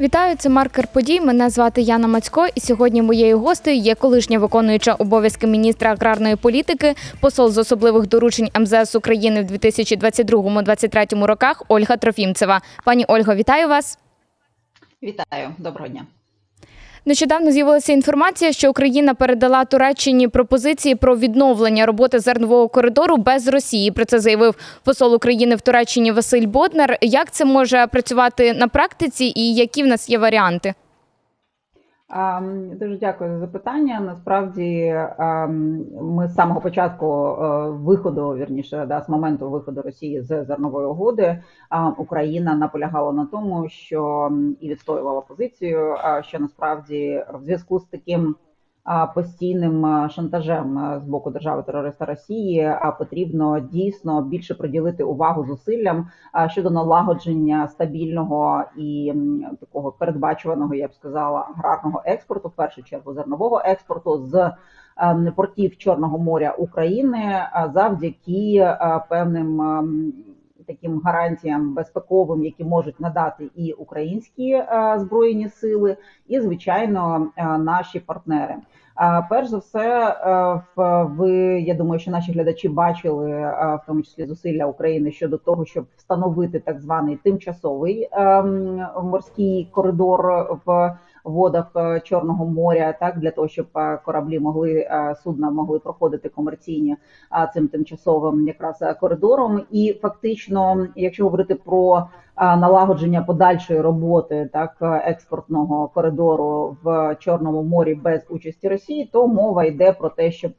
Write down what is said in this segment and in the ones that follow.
Вітаю, це маркер подій. Мене звати Яна Мацько, і сьогодні моєю гостею є колишня виконуюча обов'язки міністра аграрної політики, посол з особливих доручень МЗС України в 2022-2023 роках Ольга Трофімцева. Пані Ольго, вітаю вас. Вітаю, доброго дня. Нещодавно з'явилася інформація, що Україна передала Туреччині пропозиції про відновлення роботи зернового коридору без Росії. Про це заявив посол України в Туреччині Василь Боднар. Як це може працювати на практиці, і які в нас є варіанти? Дуже дякую за запитання. Насправді ми з самого початку виходу, вірніше, да, з моменту виходу Росії з зернової угоди, Україна наполягала на тому, що і відстоювала позицію, що насправді в зв'язку з таким постійним шантажем з боку держави терориста Росії, а потрібно дійсно більше приділити увагу зусиллям щодо налагодження стабільного і такого передбачуваного, я б сказала, аграрного експорту, в першу чергу зернового експорту з портів Чорного моря України завдяки певним. Таким гарантіям безпековим, які можуть надати і українські е, збройні сили, і звичайно е, наші партнери. Перш за все, е, ви я думаю, що наші глядачі бачили е, в тому числі зусилля України щодо того, щоб встановити так званий тимчасовий ем, морський коридор в водах е, Чорного моря, так для того, щоб е, кораблі могли е, судна могли проходити комерційні цим тимчасовим якраз коридором. І фактично, якщо говорити про налагодження подальшої роботи так експортного коридору в Чорному морі без участі Росії, то мова йде про те, щоб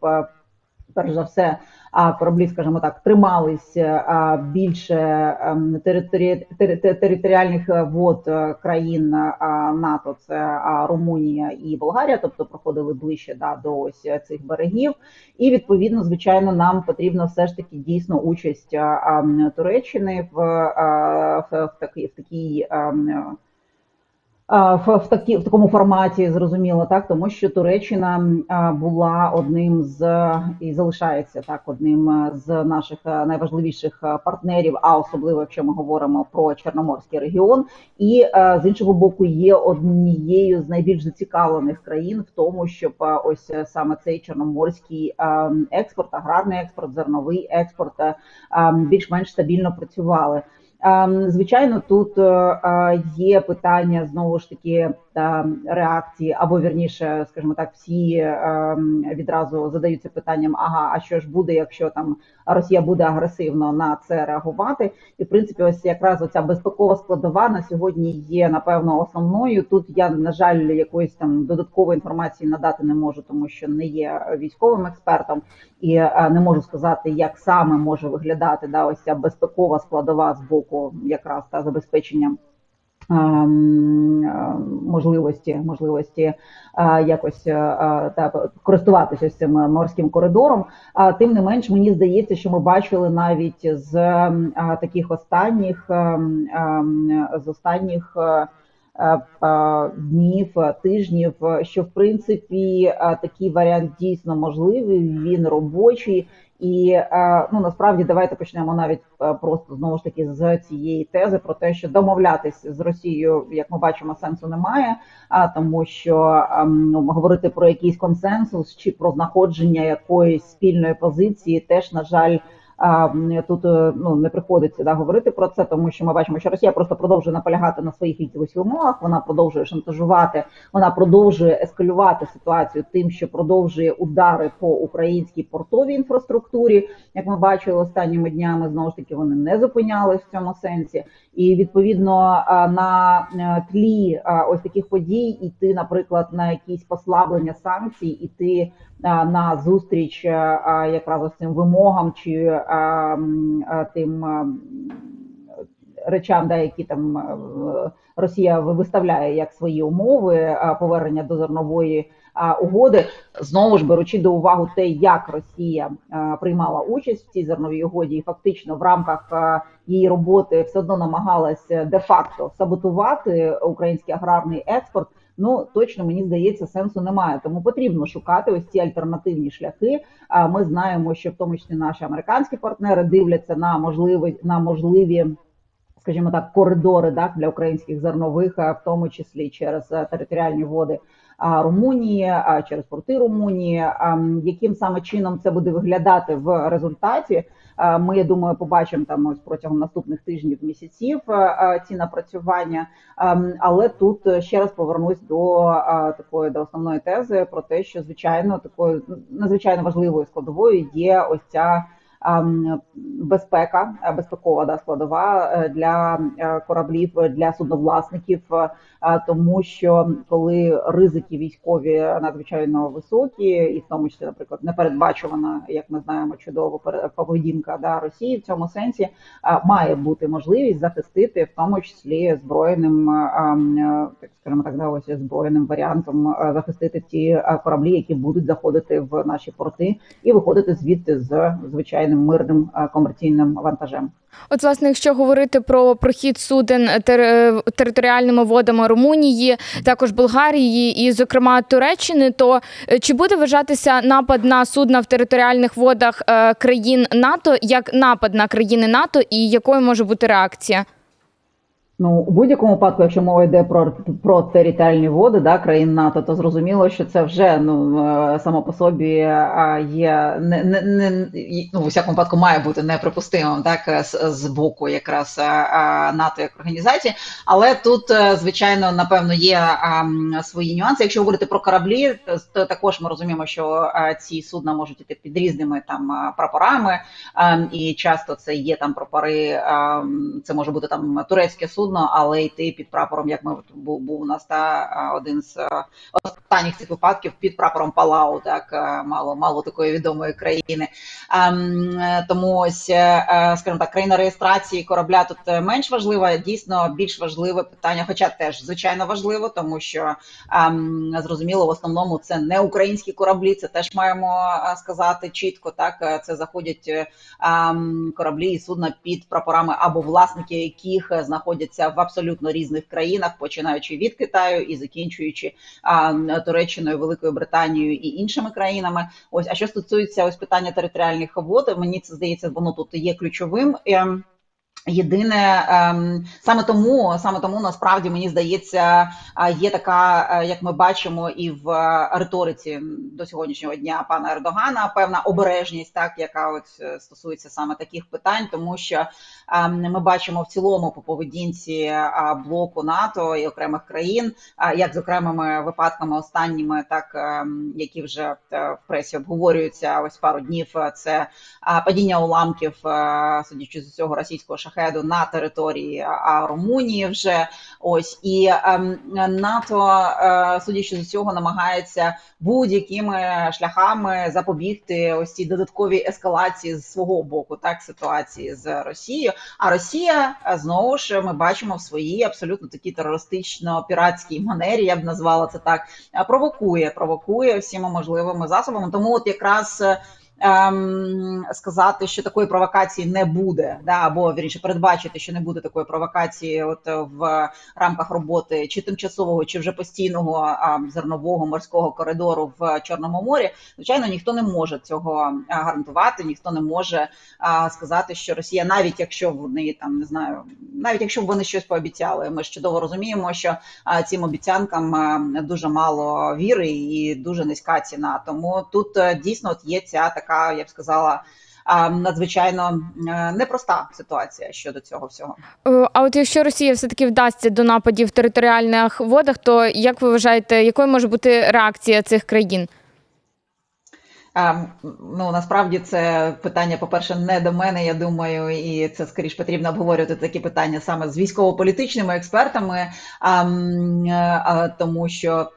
перш за все кораблі, скажімо так, тримались більше ем, територі... територіальних е, вод е, країн НАТО, це Румунія і Болгарія, тобто проходили ближче да, до ось цих берегів. І відповідно, звичайно, нам потрібно все ж таки дійсно участь а, Туреччини в, в, в такій в такій. Ем, В, такі, в такому форматі зрозуміло, так тому що Туреччина була одним з і залишається так одним з наших найважливіших партнерів, а особливо якщо ми говоримо про Чорноморський регіон, і з іншого боку є однією з найбільш зацікавлених країн в тому, щоб ось е, саме цей чорноморський експорт, аграрний експорт, зерновий експорт а, більш-менш стабільно працювали. Ем, Звичайно, тут е, е, є питання знову ж таки та реакції, або вірніше, скажімо так, всі ем, відразу задаються питанням: ага, а що ж буде, якщо там Росія буде агресивно на це реагувати? І в принципі, ось якраз оця безпекова складова на сьогодні є напевно основною. Тут я на жаль якоїсь там додаткової інформації надати не можу, тому що не є військовим експертом і е, не можу сказати, як саме може виглядати да, ось ця безпекова складова з боку якраз та забезпечення. Можливості, можливості якось та користуватися цим морським коридором. А тим не менш, мені здається, що ми бачили навіть з таких останніх з останніх днів, тижнів, що в принципі такий варіант дійсно можливий, він робочий. І е, ну насправді давайте почнемо навіть е, просто знову ж таки з цієї тези про те, що домовлятись з Росією, як ми бачимо, сенсу немає. А тому, що ем, ну, говорити про якийсь консенсус чи про знаходження якоїсь спільної позиції, теж на жаль. Тут е, ну не приходиться да говорити про це, тому що ми бачимо, що Росія просто продовжує наполягати на своїх якихось вимогах. Вона продовжує шантажувати, вона продовжує ескалювати ситуацію тим, що продовжує удари по українській портовій інфраструктурі. Як ми бачили останніми днями, знову ж таки вони не зупинялись в цьому сенсі. І відповідно на е, тлі ось таких подій іти, наприклад, на якісь послаблення санкцій, іти на зустріч а, якраз ось цим вимогам чи тим речам, да, які там е, Росія виставляє як свої умови повернення до зернової угоди, знову ж беручи до уваги те, як Росія приймала участь в цій зерновій угоді, і фактично в рамках її роботи все одно намагалася де-факто саботувати український аграрний експорт. Ну точно мені здається, сенсу немає. Тому потрібно шукати ось ці альтернативні шляхи. А ми знаємо, що в тому числі наші американські партнери дивляться на можливі на можливі скажімо так, коридори так, для українських зернових, в тому числі через територіальні води. Румунії через порти Румунії, яким саме чином це буде виглядати в результаті? Ми я думаю, побачимо там ось протягом наступних тижнів місяців ці напрацювання. Але тут ще раз повернусь до такої до основної тези про те, що звичайно такою надзвичайно важливою складовою є ось ця безпека, безпекова да, складова е, для е, кораблів, для судновласників, е, тому що коли ризики військові надзвичайно високі, і в тому числі, наприклад, непередбачувана, як ми знаємо, чудово поведінка да, Росії в цьому сенсі має бути можливість захистити, в тому числі збройним, так скажімо так, да, ось збройним варіантом захистити ті кораблі, які будуть заходити в наші порти і виходити звідти з звичайно звичайним мирним е, комерційним вантажем. От, власне, якщо говорити про прохід суден тер... територіальними водами Румунії, також Болгарії і, зокрема, Туреччини, то е, чи буде вважатися напад на судна в територіальних водах е, країн НАТО як напад на країни НАТО, і якою може бути реакція? Ну, у будь-якому випадку, якщо мова йде про про територіальні води да, країн НАТО, то зрозуміло, що це вже ну е, само по собі є не не, не ну, у всякому випадку має бути неприпустимим так з, з боку якраз НАТО як організації. Але тут, е, звичайно, напевно, є свої нюанси. Якщо говорити про кораблі, то також ми розуміємо, що ці судна можуть іти під різними там прапорами, а, і часто це є там прапори. Це може бути там турецьке судно судно, але йти під прапором, як ми був, був у нас та один з останніх цих випадків під прапором Палау, так мало мало такої відомої країни. Ем, тому ось, е, е, скажімо так, країна реєстрації корабля тут менш важлива. Дійсно, більш важливе питання, хоча теж звичайно важливо, тому що ем, зрозуміло, в основному це не українські кораблі. Це теж маємо е, сказати чітко. Так це заходять ем, кораблі і судна під прапорами або власники, яких знаходяться знаходяться в абсолютно різних країнах, починаючи від Китаю і закінчуючи а, Туреччиною, Великою Британією і іншими країнами. Ось а що стосується ось питання територіальних вод, мені це здається, воно тут є ключовим. Єдине ем, саме тому, саме тому насправді мені здається, є така, е, як ми бачимо, і в риториці до сьогоднішнього дня пана Ердогана певна обережність, так яка от е, стосується саме таких питань, тому що ем, ми бачимо в цілому по поведінці блоку НАТО і окремих країн, як з окремими випадками останніми, так ем, які вже е, в пресі обговорюються ось пару днів. Це падіння уламків, судячи з цього російського шахеду на території Румунії вже ось і ем, НАТО, е, судячи з цього, намагається будь-якими шляхами запобігти ось цій додатковій ескалації з свого боку, так ситуації з Росією. А Росія е, знову ж ми бачимо в своїй абсолютно такій терористично-піратській манері, я б назвала це так, е, провокує, провокує всіма можливими засобами. Тому, от якраз ем, сказати, що такої провокації не буде, да або вірніше передбачити, що не буде такої провокації, от в рамках роботи чи тимчасового, чи вже постійного ем, зернового морського коридору в Чорному морі. Звичайно, ніхто не може цього гарантувати, ніхто не може е, сказати, що Росія, навіть якщо вони там не знаю, навіть якщо вони щось пообіцяли, ми ж чудово розуміємо, що е, цим обіцянкам е, дуже мало віри і дуже низька ціна. Тому тут е, дійсно от є ця така така, я б сказала. Надзвичайно е, непроста ситуація щодо цього всього. Е, а от якщо Росія все таки вдасться до нападів в територіальних водах, то як ви вважаєте, якою може бути реакція цих країн? Ну насправді це питання, по-перше, не до мене. Я думаю, і це скоріш потрібно обговорювати такі питання саме з військово-політичними експертами, тому що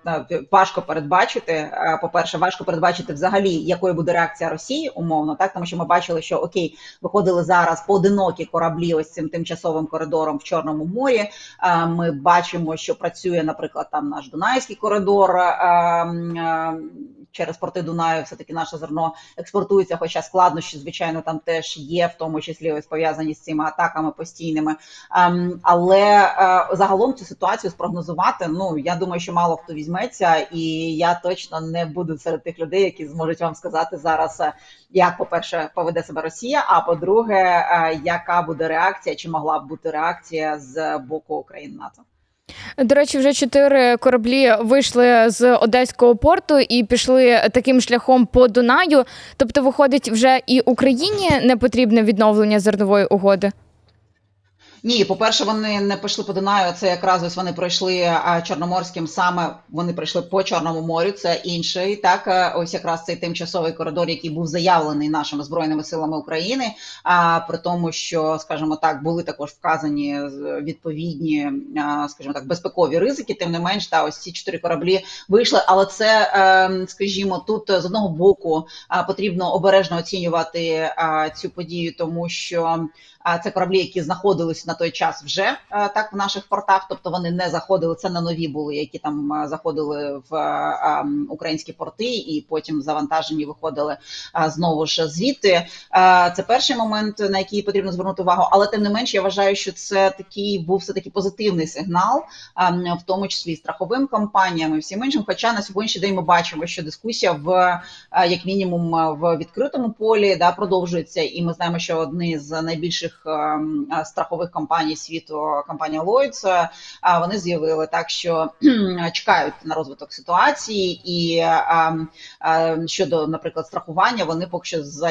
важко передбачити. По перше, важко передбачити взагалі, якою буде реакція Росії умовно, так тому що ми бачили, що окей, виходили зараз поодинокі кораблі, ось цим тимчасовим коридором в Чорному морі. Ми бачимо, що працює, наприклад, там наш Дунайський коридор через порти Дунаю, все таки наш наше зерно експортується, хоча складнощі, звичайно, там теж є, в тому числі ось пов'язані з цими атаками постійними. Ем, але е, загалом цю ситуацію спрогнозувати. Ну я думаю, що мало хто візьметься, і я точно не буду серед тих людей, які зможуть вам сказати зараз, е, як по перше поведе себе Росія. А по-друге, е, яка буде реакція, чи могла б бути реакція з боку України НАТО. До речі, вже чотири кораблі вийшли з Одеського порту і пішли таким шляхом по Дунаю. Тобто, виходить, вже і Україні не потрібне відновлення зернової угоди. Ні, по-перше, вони не пішли по Дунаю. Це якраз ось вони пройшли Чорноморським саме вони пройшли по Чорному морю. Це інший так. Ось якраз цей тимчасовий коридор, який був заявлений нашими збройними силами України. А при тому, що скажімо так, були також вказані відповідні, скажімо так, безпекові ризики. Тим не менш, та ось ці чотири кораблі вийшли. Але це, скажімо, тут з одного боку потрібно обережно оцінювати цю подію, тому що це кораблі, які знаходились на той час вже е, так в наших портах, тобто вони не заходили. Це не нові були, які там е, заходили в е, українські порти, і потім завантажені виходили знову ж звідти. Це перший момент, на який потрібно звернути увагу. Але тим не менш, я вважаю, що це такий був все таки позитивний сигнал, в тому числі страховим компаніям і всім іншим. Хоча на сьогоднішній день ми бачимо, що дискусія в як мінімум в відкритому полі да продовжується, і ми знаємо, що одні з найбільших найбільших ем, страхових компаній світу, компанія Lloyds, вони з'явили так, що чекають на розвиток ситуації, і ем, ем, щодо, наприклад, страхування, вони поки що за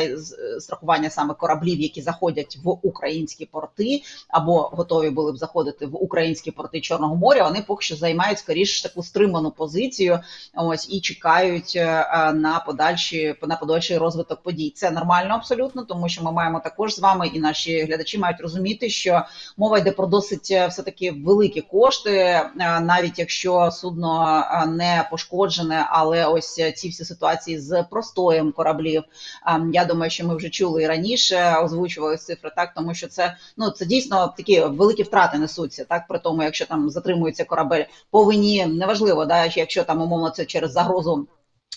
страхування саме кораблів, які заходять в українські порти, або готові були б заходити в українські порти Чорного моря. Вони поки що займають скоріш таку стриману позицію. Ось і чекають е, на подальші на подальший розвиток подій. Це нормально абсолютно, тому що ми маємо також з вами і наші глядачі мають розуміти, що мова йде про досить е, все таки великі кошти, е, навіть якщо судно е, не пошкоджене, але ось ці всі ситуації з простоєм кораблів. Я думаю, що ми вже чули і раніше, озвучували цифри так, тому що це ну це дійсно такі великі втрати несуться. Так при тому, якщо там затримується корабель по вині, неважливо, да якщо там умовно це через загрозу.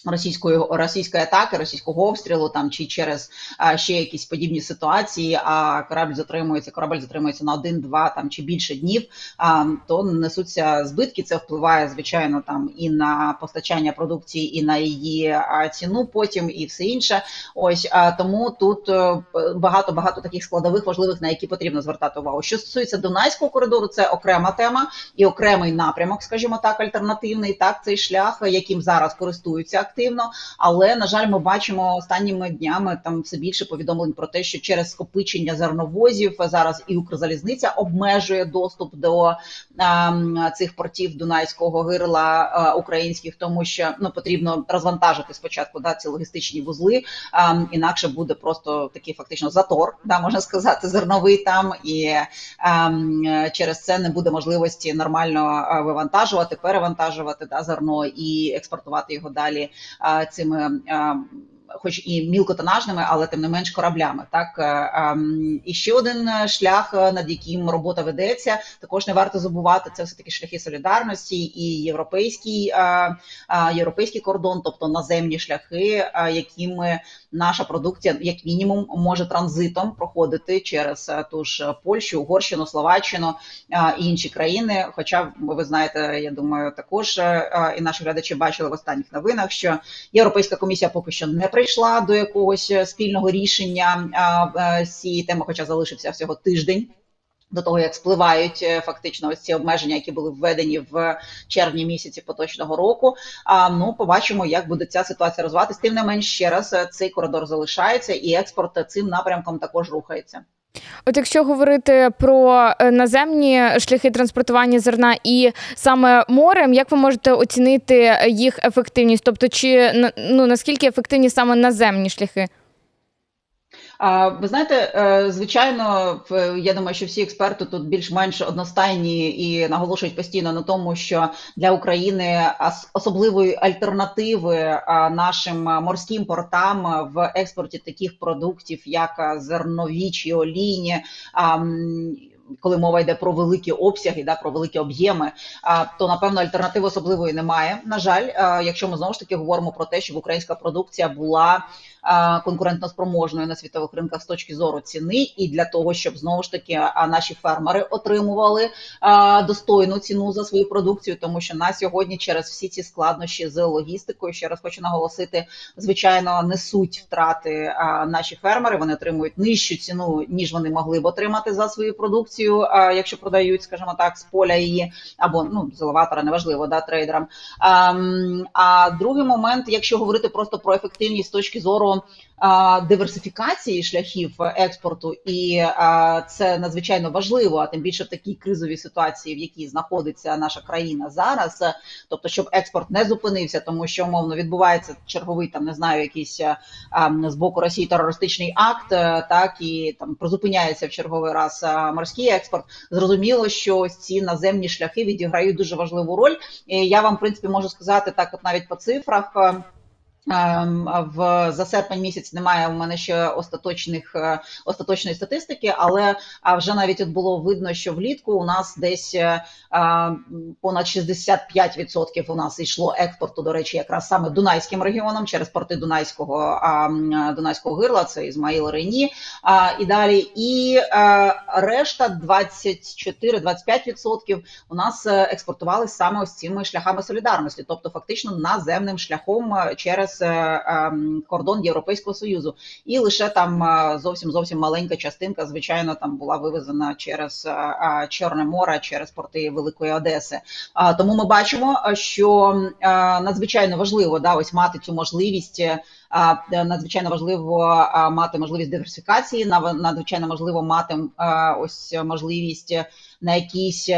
Російської російської атаки, російського обстрілу там чи через а, ще якісь подібні ситуації, а корабль затримується, корабель затримується на один-два там чи більше днів, а, то несуться збитки. Це впливає звичайно там і на постачання продукції, і на її ціну, потім і все інше. Ось а, тому тут е, багато багато таких складових важливих, на які потрібно звертати увагу. Що стосується Дунайського коридору, це окрема тема і окремий напрямок, скажімо так, альтернативний. Так, цей шлях, яким зараз користуються активно. Але на жаль, ми бачимо останніми днями там все більше повідомлень про те, що через скопичення зерновозів зараз і Укрзалізниця обмежує доступ до а, цих портів Дунайського гирла а, українських, тому що ну потрібно розвантажити спочатку да, ці логістичні вузли, а, інакше буде просто такий фактично затор, да можна сказати, зерновий там, і а, через це не буде можливості нормально вивантажувати, перевантажувати да, зерно і експортувати його далі цими хоч і мілкотонажними, але тим не менш кораблями. Так е, і ще один е, шлях, е, над яким робота ведеться, також не варто забувати. Це все таки шляхи солідарності і європейський європейський кордон, тобто наземні шляхи, якими наша продукція, як мінімум, може транзитом проходити через ту ж Польщу, Угорщину, Словаччину і інші країни. Хоча ви знаєте, я думаю, також і наші глядачі бачили в останніх новинах, що європейська комісія поки що не прийшла до якогось е, спільного рішення е, з цієї теми, хоча залишився всього тиждень. До того як спливають е, фактично ось ці обмеження, які були введені в червні місяці поточного року. А ну побачимо, як буде ця ситуація розвиватися. Тим не менш ще раз цей коридор залишається, і експорт цим напрямком також рухається. От якщо говорити про е, наземні шляхи транспортування зерна і саме морем, як ви можете оцінити їх ефективність? Тобто, чи ну наскільки ефективні саме наземні шляхи? Ви знаєте, е, звичайно, я думаю, що всі експерти тут більш-менш одностайні і наголошують постійно на тому, що для України особливої альтернативи нашим морським портам в експорті таких продуктів, як зернові чи олійні коли мова йде про великі обсяги, да про великі об'єми, то напевно альтернативи особливої немає. На жаль, якщо ми знову ж таки говоримо про те, щоб українська продукція була конкурентноспроможною на світових ринках з точки зору ціни, і для того, щоб знову ж таки наші фермери отримували достойну ціну за свою продукцію, тому що на сьогодні через всі ці складнощі з логістикою, ще раз хочу наголосити, звичайно, несуть втрати наші фермери. Вони отримують нижчу ціну ніж вони могли б отримати за свою продукцію, якщо продають, скажімо так, з поля її або ну з елеватора, неважливо да трейдерам. А другий момент, якщо говорити просто про ефективність з точки зору диверсифікації шляхів експорту, і це надзвичайно важливо. А тим більше в такій кризовій ситуації, в якій знаходиться наша країна зараз, тобто, щоб експорт не зупинився, тому що умовно відбувається черговий там, не знаю, якийсь з боку Росії терористичний акт, так і там призупиняється в черговий раз морський експорт. Зрозуміло, що ці наземні шляхи відіграють дуже важливу роль. І Я вам в принципі можу сказати так, от навіть по цифрах. Ем, в за серпень місяць немає у мене ще остаточних е, остаточної статистики, але вже навіть от було видно, що влітку у нас десь е, понад 65% у нас йшло експорту. До речі, якраз саме Дунайським регіоном через порти Дунайського Дунайського гирла, це Ізмаїл Рейні і далі. І е, решта 24-25% у нас експортували саме ось цими шляхами солідарності, тобто фактично наземним шляхом через через ем, кордон Європейського союзу, і лише там е, зовсім зовсім маленька частинка, звичайно, там була вивезена через е, е, Чорне море, через порти Великої Одеси. Тому ми бачимо, що надзвичайно важливо да ось мати цю можливість. Надзвичайно важливо мати можливість диверсифікації, надзвичайно важливо мати ось можливість на якийсь,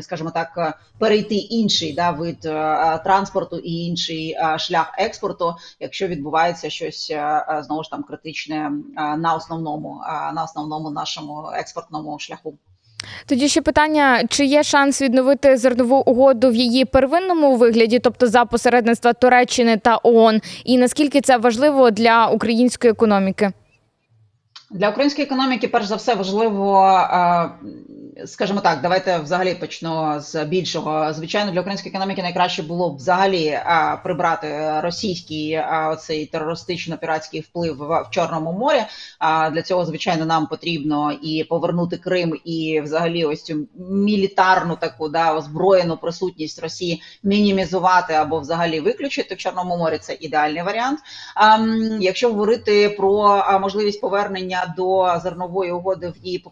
скажімо так, перейти інший да, вид транспорту і інший шлях експорту, якщо відбувається щось знову ж там критичне на основному на основному нашому експортному шляху. Тоді ще питання: чи є шанс відновити зернову угоду в її первинному вигляді, тобто за посередництва Туреччини та ООН, і наскільки це важливо для української економіки? Для української економіки, перш за все, важливо скажімо так, давайте взагалі почну з більшого. Звичайно, для української економіки найкраще було б взагалі прибрати російський оцей терористично-піратський вплив в Чорному морі. А для цього, звичайно, нам потрібно і повернути Крим, і взагалі ось цю мілітарну таку да озброєну присутність Росії мінімізувати або взагалі виключити в Чорному морі. Це ідеальний варіант. А, якщо говорити про можливість повернення до зернової угоди в її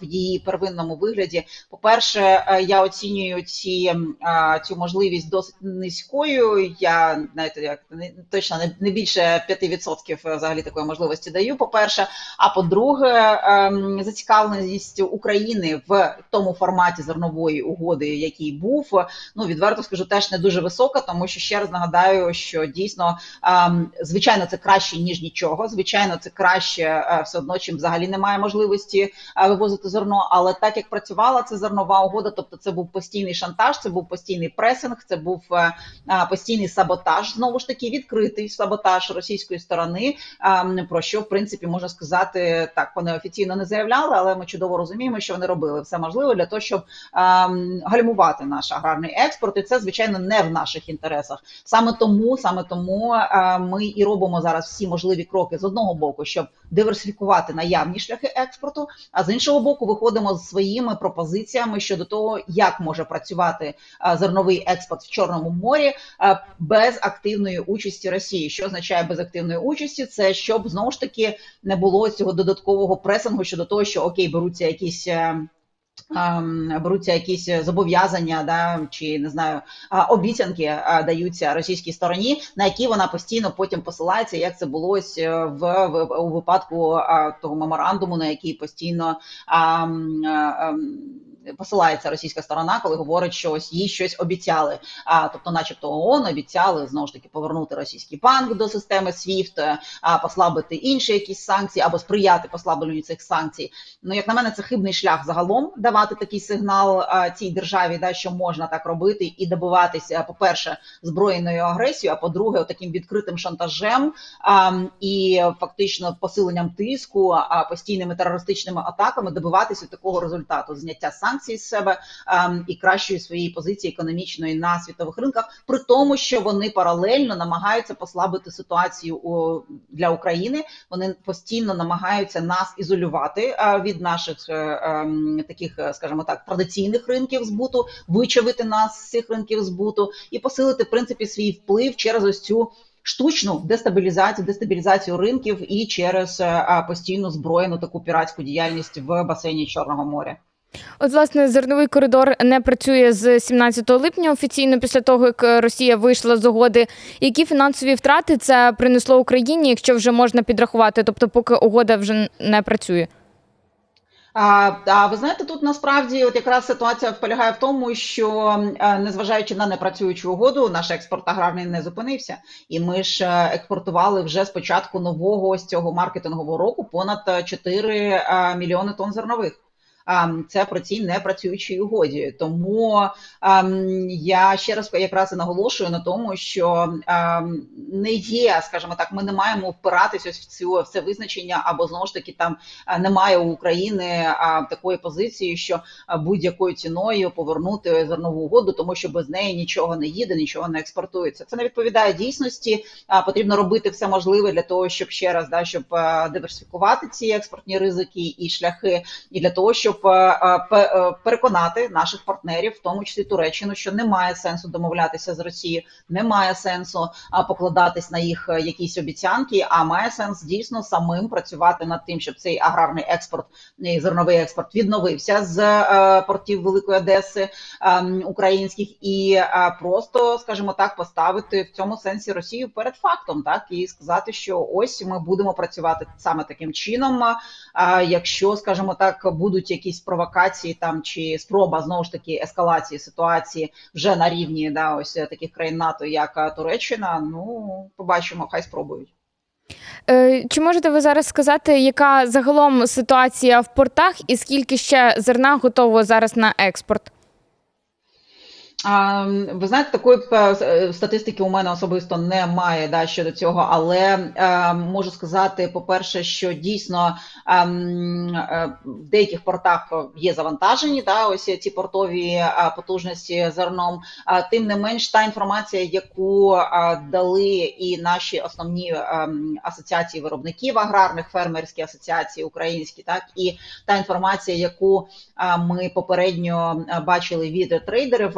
в її первинному вигляді. По перше, е, я оцінюю ці цю можливість досить низькою. Я знаєте, як точно не більше 5% е, взагалі такої можливості даю. По перше, а по-друге, ем, зацікавленість України в тому форматі зернової угоди, який був. Ну відверто скажу, теж не дуже висока, тому що ще раз нагадаю, що дійсно ем, звичайно це краще ніж нічого. Звичайно, це краще е, все одно, чим взагалі немає можливості вивозити зерно, але так як працювала ця зернова угода, тобто це був постійний шантаж, це був постійний пресинг, це був е, постійний саботаж. Знову ж таки, відкритий саботаж російської сторони. Про що в принципі можна сказати так, вони офіційно не заявляли, але ми чудово розуміємо, що вони робили все можливе для того, щоб гальмувати наш аграрний експорт, і це звичайно не в наших інтересах. Саме тому, саме тому ми і робимо зараз всі можливі кроки з одного боку, щоб диверсифікувати наявні шляхи експорту, а з іншого боку, виходимо з своїми пропозиціями щодо того, як може працювати зерновий експорт в Чорному морі без активної участі Росії. Що означає без активної участі? Це щоб знову ж таки не було цього додаткового пресингу щодо того, що окей, беруться якісь. Е, беруться якісь зобов'язання, да чи не знаю, обіцянки даються російській стороні, на які вона постійно потім посилається, як це було в, в у випадку того меморандуму, на який постійно посилається російська сторона, коли говорить, що ось їй щось обіцяли. А тобто, начебто, ООН обіцяли знову ж таки повернути російський банк до системи SWIFT, а послабити інші якісь санкції або сприяти послабленню цих санкцій. Ну як на мене, це хибний шлях загалом давати такий сигнал а, цій державі, да що можна так робити і добиватися, по перше, збройною агресією, а по-друге, таким відкритим шантажем а, і фактично посиленням тиску, а постійними терористичними атаками добиватися такого результату зняття санкцій з себе а, і кращої своєї позиції економічної на світових ринках, при тому, що вони паралельно намагаються послабити ситуацію у, для України. Вони постійно намагаються нас ізолювати а, від наших е, ем, таких, скажімо так, традиційних ринків збуту, вичавити нас з цих ринків збуту і посилити в принципі свій вплив через ось цю штучну дестабілізацію, дестабілізацію ринків і через е, постійну збройну таку піратську діяльність в басейні Чорного моря. От, власне, зерновий коридор не працює з 17 липня офіційно після того, як Росія вийшла з угоди. Які фінансові втрати це принесло Україні, якщо вже можна підрахувати, тобто, поки угода вже не працює? А а ви знаєте, тут насправді от якраз ситуація полягає в тому, що незважаючи на непрацюючу угоду, наш експорт аграрний не зупинився, і ми ж е, експортували вже з початку нового ось цього маркетингового року понад 4 мільйони тонн зернових це про цій непрацюючій угоді. Тому я ще раз якраз і наголошую на тому, що не є, скажімо так, ми не маємо впиратися в цю в це визначення, або знову ж таки там немає у України такої позиції, що будь-якою ціною повернути зернову угоду, тому що без неї нічого не їде, нічого не експортується. Це не відповідає дійсності. Потрібно робити все можливе для того, щоб ще раз да щоб диверсифікувати ці експортні ризики і шляхи, і для того, щоб щоб е, е, переконати наших партнерів, в тому числі Туреччину, що немає сенсу домовлятися з Росією, немає сенсу покладатись на їх е, якісь обіцянки, а має сенс дійсно самим працювати над тим, щоб цей аграрний експорт і зерновий експорт відновився з портів Великої Одеси українських і просто, скажімо так, поставити в цьому сенсі Росію перед фактом, так і сказати, що ось ми будемо працювати саме таким чином. Якщо, скажімо так, будуть якісь якісь провокації там чи спроба знову ж таки ескалації ситуації вже на рівні да, ось таких країн НАТО, як Туреччина. Ну побачимо, хай спробують. Е, чи можете ви зараз сказати, яка загалом ситуація в портах, і скільки ще зерна готово зараз на експорт? Ви знаєте, такої е, статистики у мене особисто немає да, щодо цього, але е, можу сказати, по-перше, що дійсно ем, е, в деяких портах є завантажені да, ось ці портові потужності зерном. Тим не менш, та інформація, яку дали і наші основні ем, асоціації виробників аграрних, фермерські асоціації українські, так і та інформація, яку ми попередньо бачили від трейдерів,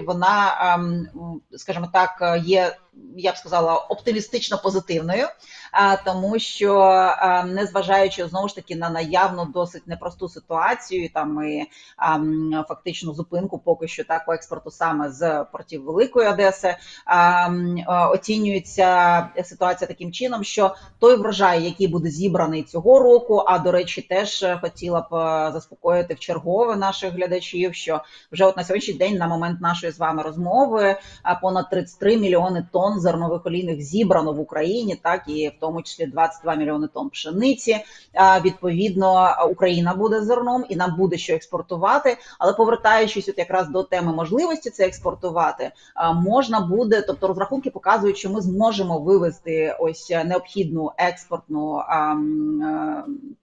вона, ем, скажімо так, є я б сказала, оптимістично позитивною, тому що незважаючи знову ж таки на наявну досить непросту ситуацію, там і фактичну зупинку, поки що так по експорту саме з портів Великої Одеси, оцінюється ситуація таким чином, що той врожай, який буде зібраний цього року, а до речі, теж хотіла б заспокоїти в чергове наших глядачів, що вже от на сьогоднішній день, на момент нашої з вами розмови, понад 33 мільйони тонн тонн зернових олійних зібрано в Україні, так і в тому числі 22 мільйони тонн пшениці. Відповідно, Україна буде зерном і нам буде що експортувати. Але повертаючись, от якраз до теми можливості це експортувати, можна буде, тобто розрахунки показують, що ми зможемо вивести ось необхідну експортну.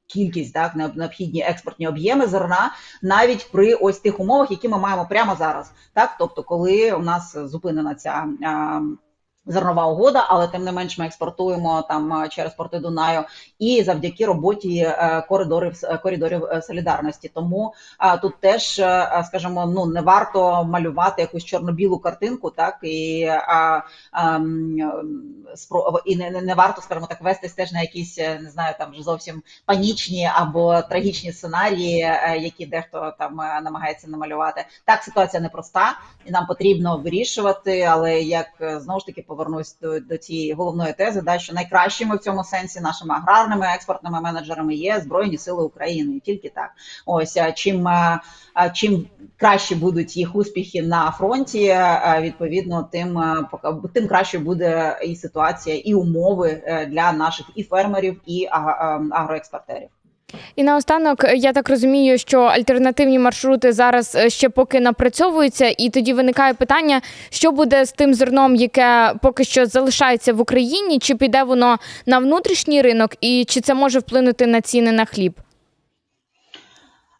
Кількість так необхідні експортні об'єми зерна навіть при ось тих умовах, які ми маємо прямо зараз, так тобто, коли у нас зупинена ця зернова угода, але тим не менш ми експортуємо там е, через порти Дунаю і завдяки роботі е, коридорів е, коридорів солідарності. Тому тут теж скажімо, ну не варто малювати якусь чорно-білу картинку, так і а, а, і не, не варто, скажімо так, вестись теж на якісь не знаю, там вже зовсім панічні або трагічні сценарії, які дехто там намагається намалювати. Так ситуація непроста, і нам потрібно вирішувати, але як знову ж таки повернусь до, до цієї головної тези, да, що найкращими в цьому сенсі нашими аграрними експортними менеджерами є збройні сили України, і тільки так. Ось чим чим краще будуть їх успіхи на фронті, відповідно, тим тим краще буде і ситуація, і умови е, для наших і фермерів, і агроекспортерів. І наостанок, я так розумію, що альтернативні маршрути зараз е, ще поки напрацьовуються, і тоді виникає питання, що буде з тим зерном, яке поки що залишається в Україні, чи піде воно на внутрішній ринок, і чи це може вплинути на ціни на хліб?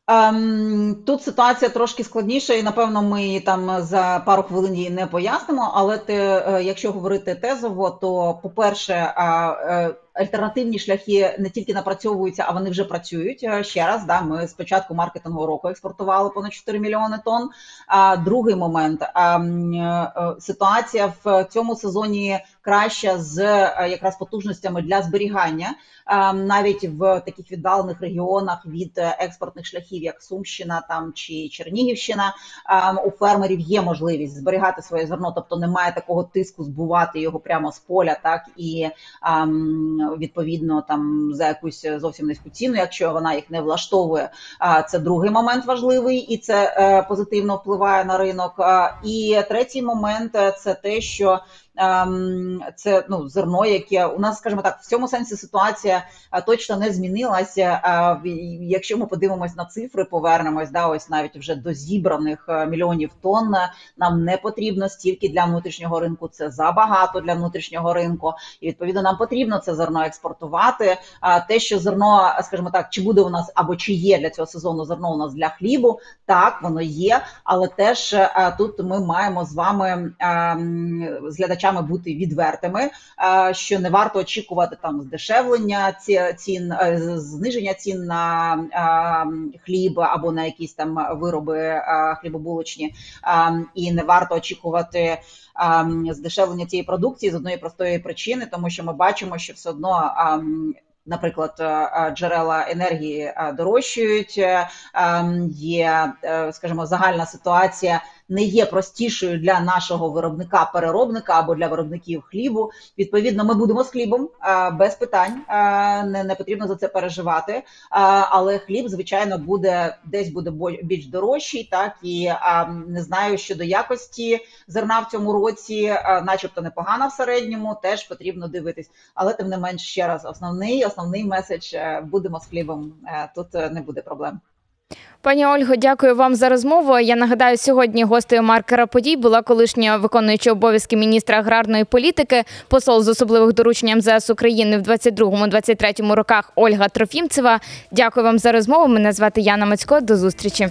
Ем, тут ситуація трошки складніша, і напевно ми там за пару хвилин її не пояснимо. Але те, е, якщо говорити тезово, то по-перше, е, альтернативні шляхи не тільки напрацьовуються, а вони вже працюють. Е, Ще раз, да, ми з початку маркетингового року експортували понад 4 мільйони тонн. А другий момент а, м, е, ситуація в цьому сезоні краща з е, якраз потужностями для зберігання. Навіть в таких віддалених регіонах від е, експортних шляхів, як Сумщина там чи Чернігівщина, у фермерів є можливість зберігати своє зерно, тобто немає такого тиску збувати його прямо з поля, так і відповідно там за якусь зовсім низьку ціну, якщо вона їх не влаштовує. Це другий момент важливий, і це е, позитивно впливає на ринок. І третій момент е, це те, що ем, це ну зерно, яке у нас, скажімо так, в цьому сенсі ситуація точно не змінилася. Якщо ми подивимось на цифри, повернемось, да, ось навіть вже до зібраних е, мільйонів тонн. е, Нам не потрібно стільки для внутрішнього ринку. Це забагато для внутрішнього ринку, і відповідно нам потрібно це зерно експортувати. А те, що зерно, скажімо так, чи буде у нас або чи є для цього сезону зерно у нас для хлібу, так воно є, але теж е, тут ми маємо з вами е, з бути відвертими, е, що не варто очікувати там здешевлення ці- цін, е, зниження цін на е, хліб або на якісь там вироби хлібобулочні, і не варто очікувати. Здешевлення цієї продукції з одної простої причини, тому що ми бачимо, що все одно наприклад, джерела енергії дорожчають. Є, скажімо, загальна ситуація не є простішою для нашого виробника-переробника або для виробників хлібу. Відповідно, ми будемо з хлібом е, без питань. е, Не, не потрібно за це переживати. Е, Але хліб, звичайно, буде десь буде більш дорожчий. Так і не знаю щодо якості зерна в цьому році, начебто непогана в середньому, теж потрібно дивитись. Але тим не менш ще раз, основний основний меседж будемо з хлібом. Тут не буде проблем. Пані Ольго, дякую вам за розмову. Я нагадаю, сьогодні гостею маркера подій була колишня виконуюча обов'язки міністра аграрної політики, посол з особливих доручень МЗС України в 22-23 роках Ольга Трофімцева. Дякую вам за розмову. Мене звати Яна Мацько. До зустрічі.